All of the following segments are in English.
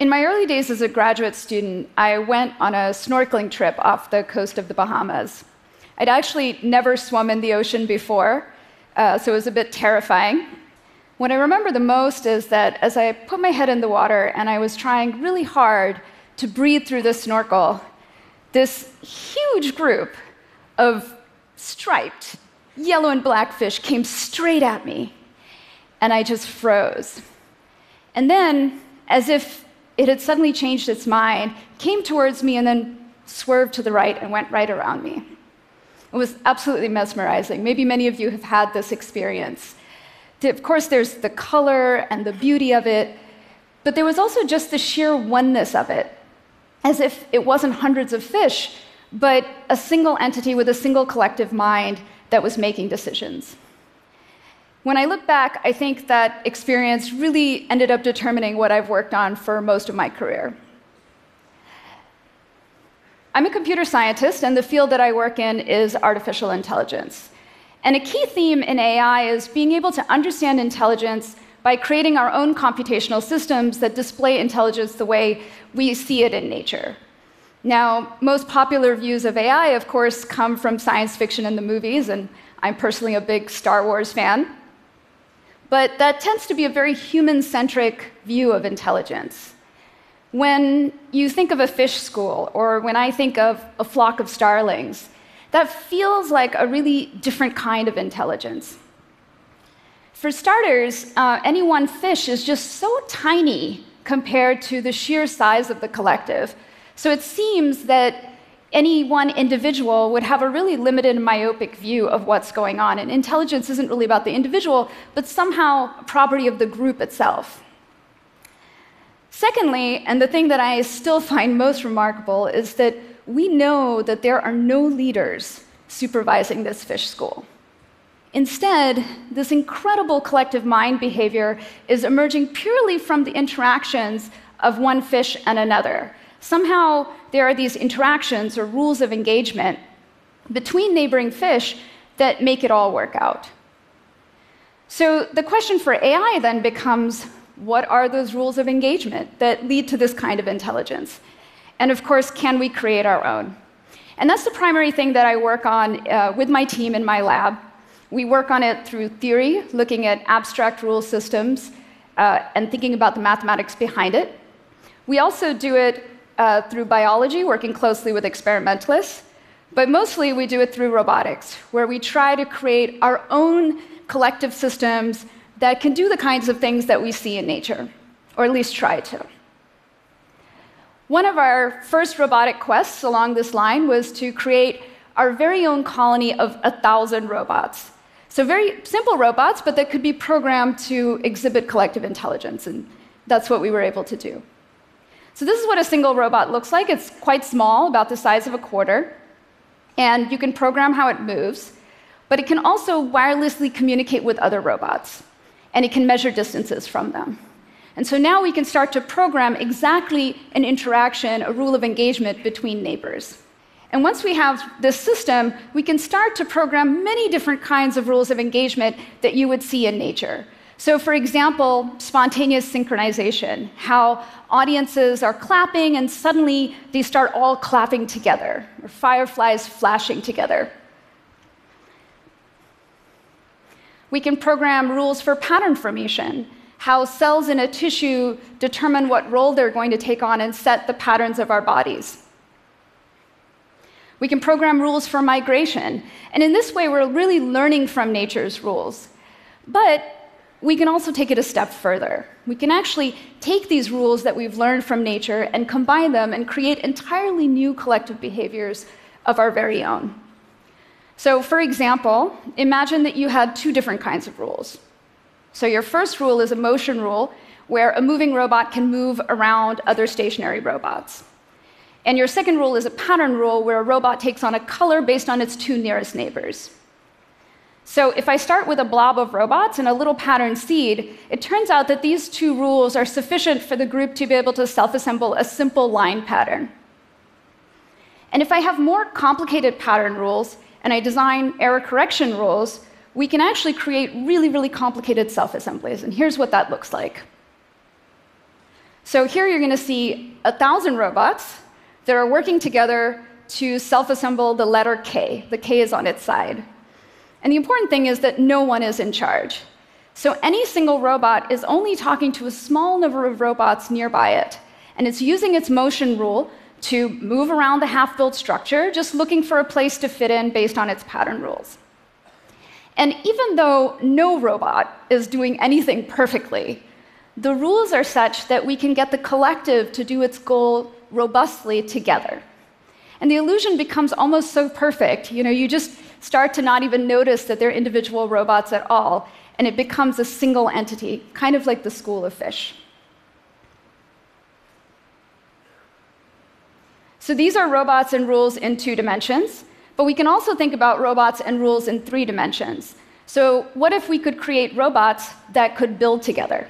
In my early days as a graduate student, I went on a snorkeling trip off the coast of the Bahamas. I'd actually never swum in the ocean before, uh, so it was a bit terrifying. What I remember the most is that as I put my head in the water and I was trying really hard to breathe through the snorkel, this huge group of striped yellow and black fish came straight at me, and I just froze. And then, as if it had suddenly changed its mind, came towards me and then swerved to the right and went right around me. It was absolutely mesmerizing. Maybe many of you have had this experience. Of course, there's the color and the beauty of it, but there was also just the sheer oneness of it, as if it wasn't hundreds of fish, but a single entity with a single collective mind that was making decisions. When I look back, I think that experience really ended up determining what I've worked on for most of my career. I'm a computer scientist, and the field that I work in is artificial intelligence. And a key theme in AI is being able to understand intelligence by creating our own computational systems that display intelligence the way we see it in nature. Now, most popular views of AI, of course, come from science fiction and the movies, and I'm personally a big Star Wars fan. But that tends to be a very human centric view of intelligence. When you think of a fish school, or when I think of a flock of starlings, that feels like a really different kind of intelligence. For starters, uh, any one fish is just so tiny compared to the sheer size of the collective. So it seems that any one individual would have a really limited myopic view of what's going on. And intelligence isn't really about the individual, but somehow a property of the group itself. Secondly, and the thing that I still find most remarkable, is that we know that there are no leaders supervising this fish school. Instead, this incredible collective mind behavior is emerging purely from the interactions of one fish and another. Somehow, there are these interactions or rules of engagement between neighboring fish that make it all work out. So, the question for AI then becomes what are those rules of engagement that lead to this kind of intelligence? And of course, can we create our own? And that's the primary thing that I work on uh, with my team in my lab. We work on it through theory, looking at abstract rule systems uh, and thinking about the mathematics behind it. We also do it uh, through biology, working closely with experimentalists. But mostly we do it through robotics, where we try to create our own collective systems that can do the kinds of things that we see in nature, or at least try to. One of our first robotic quests along this line was to create our very own colony of a thousand robots. So, very simple robots, but that could be programmed to exhibit collective intelligence, and that's what we were able to do. So, this is what a single robot looks like. It's quite small, about the size of a quarter, and you can program how it moves, but it can also wirelessly communicate with other robots and it can measure distances from them. And so now we can start to program exactly an interaction, a rule of engagement between neighbors. And once we have this system, we can start to program many different kinds of rules of engagement that you would see in nature. So, for example, spontaneous synchronization, how audiences are clapping and suddenly they start all clapping together, or fireflies flashing together. We can program rules for pattern formation, how cells in a tissue determine what role they're going to take on and set the patterns of our bodies. We can program rules for migration. And in this way, we're really learning from nature's rules. But we can also take it a step further. We can actually take these rules that we've learned from nature and combine them and create entirely new collective behaviors of our very own. So, for example, imagine that you had two different kinds of rules. So, your first rule is a motion rule, where a moving robot can move around other stationary robots. And your second rule is a pattern rule, where a robot takes on a color based on its two nearest neighbors. So, if I start with a blob of robots and a little pattern seed, it turns out that these two rules are sufficient for the group to be able to self assemble a simple line pattern. And if I have more complicated pattern rules, and I design error correction rules, we can actually create really, really complicated self assemblies. And here's what that looks like. So here you're going to see a thousand robots that are working together to self assemble the letter K. The K is on its side. And the important thing is that no one is in charge. So any single robot is only talking to a small number of robots nearby it. And it's using its motion rule to move around the half built structure, just looking for a place to fit in based on its pattern rules. And even though no robot is doing anything perfectly, the rules are such that we can get the collective to do its goal robustly together. And the illusion becomes almost so perfect, you know, you just start to not even notice that they're individual robots at all, and it becomes a single entity, kind of like the school of fish. So these are robots and rules in two dimensions, but we can also think about robots and rules in three dimensions. So, what if we could create robots that could build together?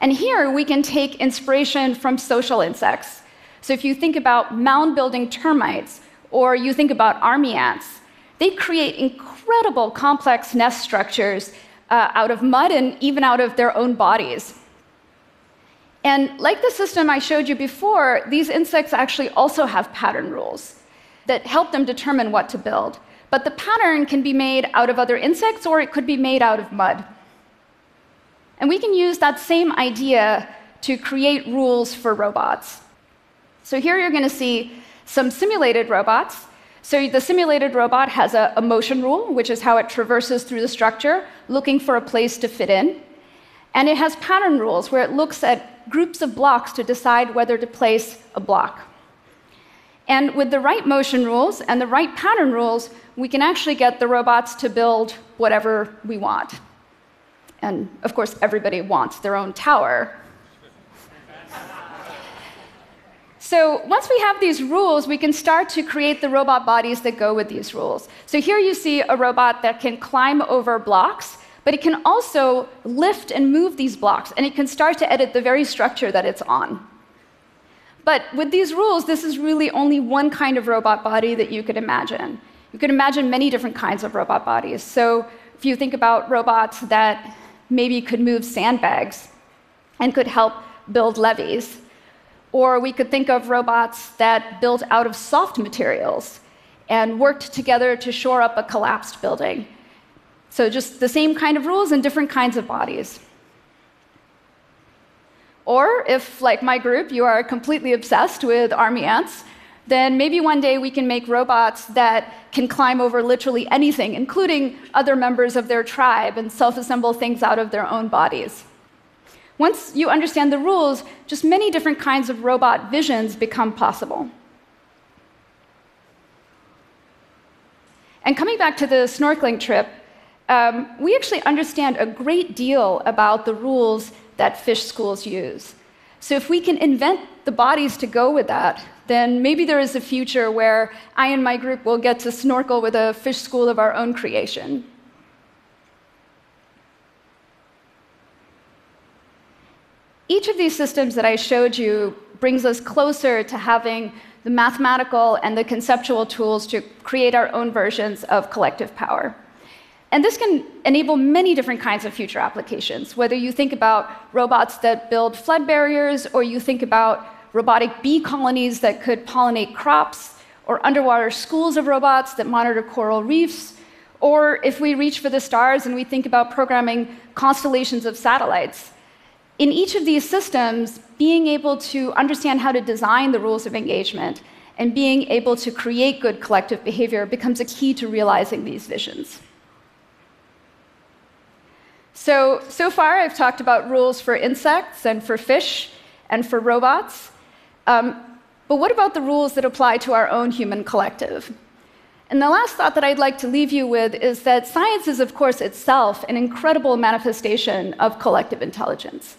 And here we can take inspiration from social insects. So, if you think about mound building termites, or you think about army ants, they create incredible complex nest structures uh, out of mud and even out of their own bodies. And like the system I showed you before, these insects actually also have pattern rules that help them determine what to build. But the pattern can be made out of other insects or it could be made out of mud. And we can use that same idea to create rules for robots. So here you're going to see some simulated robots so the simulated robot has a, a, motion rule, which is how it traverses through the structure, looking for a place to fit in. And it has pattern rules, where it looks at groups of blocks to decide whether to place a block. And with the right motion rules and the right pattern rules, we can actually get the robots to build whatever we want. And of course, everybody wants their own tower, So once we have these rules, we can start to create the robot bodies that go with these rules. So here you see a robot that can climb over blocks, but it can also lift and move these blocks, and it can start to edit the very structure that it's on. But with these rules, this is really only one kind of robot body that you could imagine. You could imagine many different kinds of robot bodies. So if you think about robots that maybe could move sandbags and could help build levees, or we could think of robots that built out of soft materials and worked together to shore up a collapsed building. So, just the same kind of rules and different kinds of bodies. Or if, like my group, you are completely obsessed with army ants, then maybe one day we can make robots that can climb over literally anything, including other members of their tribe, and self assemble things out of their own bodies. Once you understand the rules, just many different kinds of robot visions become possible. And coming back to the snorkeling trip, um, we actually understand a great deal about the rules that fish schools use. So if we can invent the bodies to go with that, then maybe there is a future where I and my group will get to snorkel with a fish school of our own creation. Each of these systems that I showed you brings us closer to having the mathematical and the conceptual tools to create our own versions of collective power. And this can enable many different kinds of future applications, whether you think about robots that build flood barriers, or you think about robotic bee colonies that could pollinate crops, or underwater schools of robots that monitor coral reefs, or if we reach for the stars and we think about programming constellations of satellites in each of these systems, being able to understand how to design the rules of engagement and being able to create good collective behavior becomes a key to realizing these visions. So, so far I've talked about rules for insects and for fish and for robots. Um, but what about the rules that apply to our own human collective? And the last thought that I'd like to leave you with is that science is, of course, itself an incredible manifestation of collective intelligence.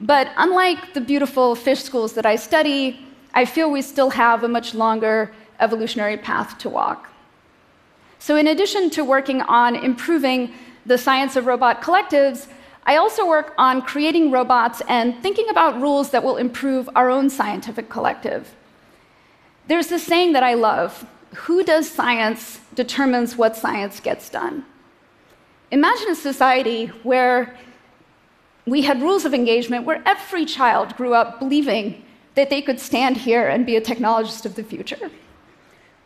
But unlike the beautiful fish schools that I study, I feel we still have a much longer evolutionary path to walk. So, in addition to working on improving the science of robot collectives, I also work on creating robots and thinking about rules that will improve our own scientific collective. There's this saying that I love who does science determines what science gets done. Imagine a society where we had rules of engagement where every child grew up believing that they could stand here and be a technologist of the future.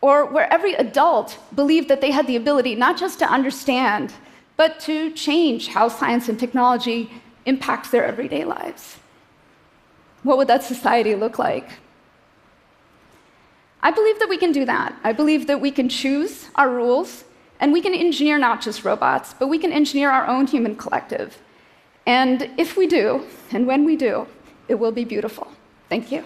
Or where every adult believed that they had the ability not just to understand, but to change how science and technology impacts their everyday lives. What would that society look like? I believe that we can do that. I believe that we can choose our rules and we can engineer not just robots, but we can engineer our own human collective. And if we do, and when we do, it will be beautiful. Thank you.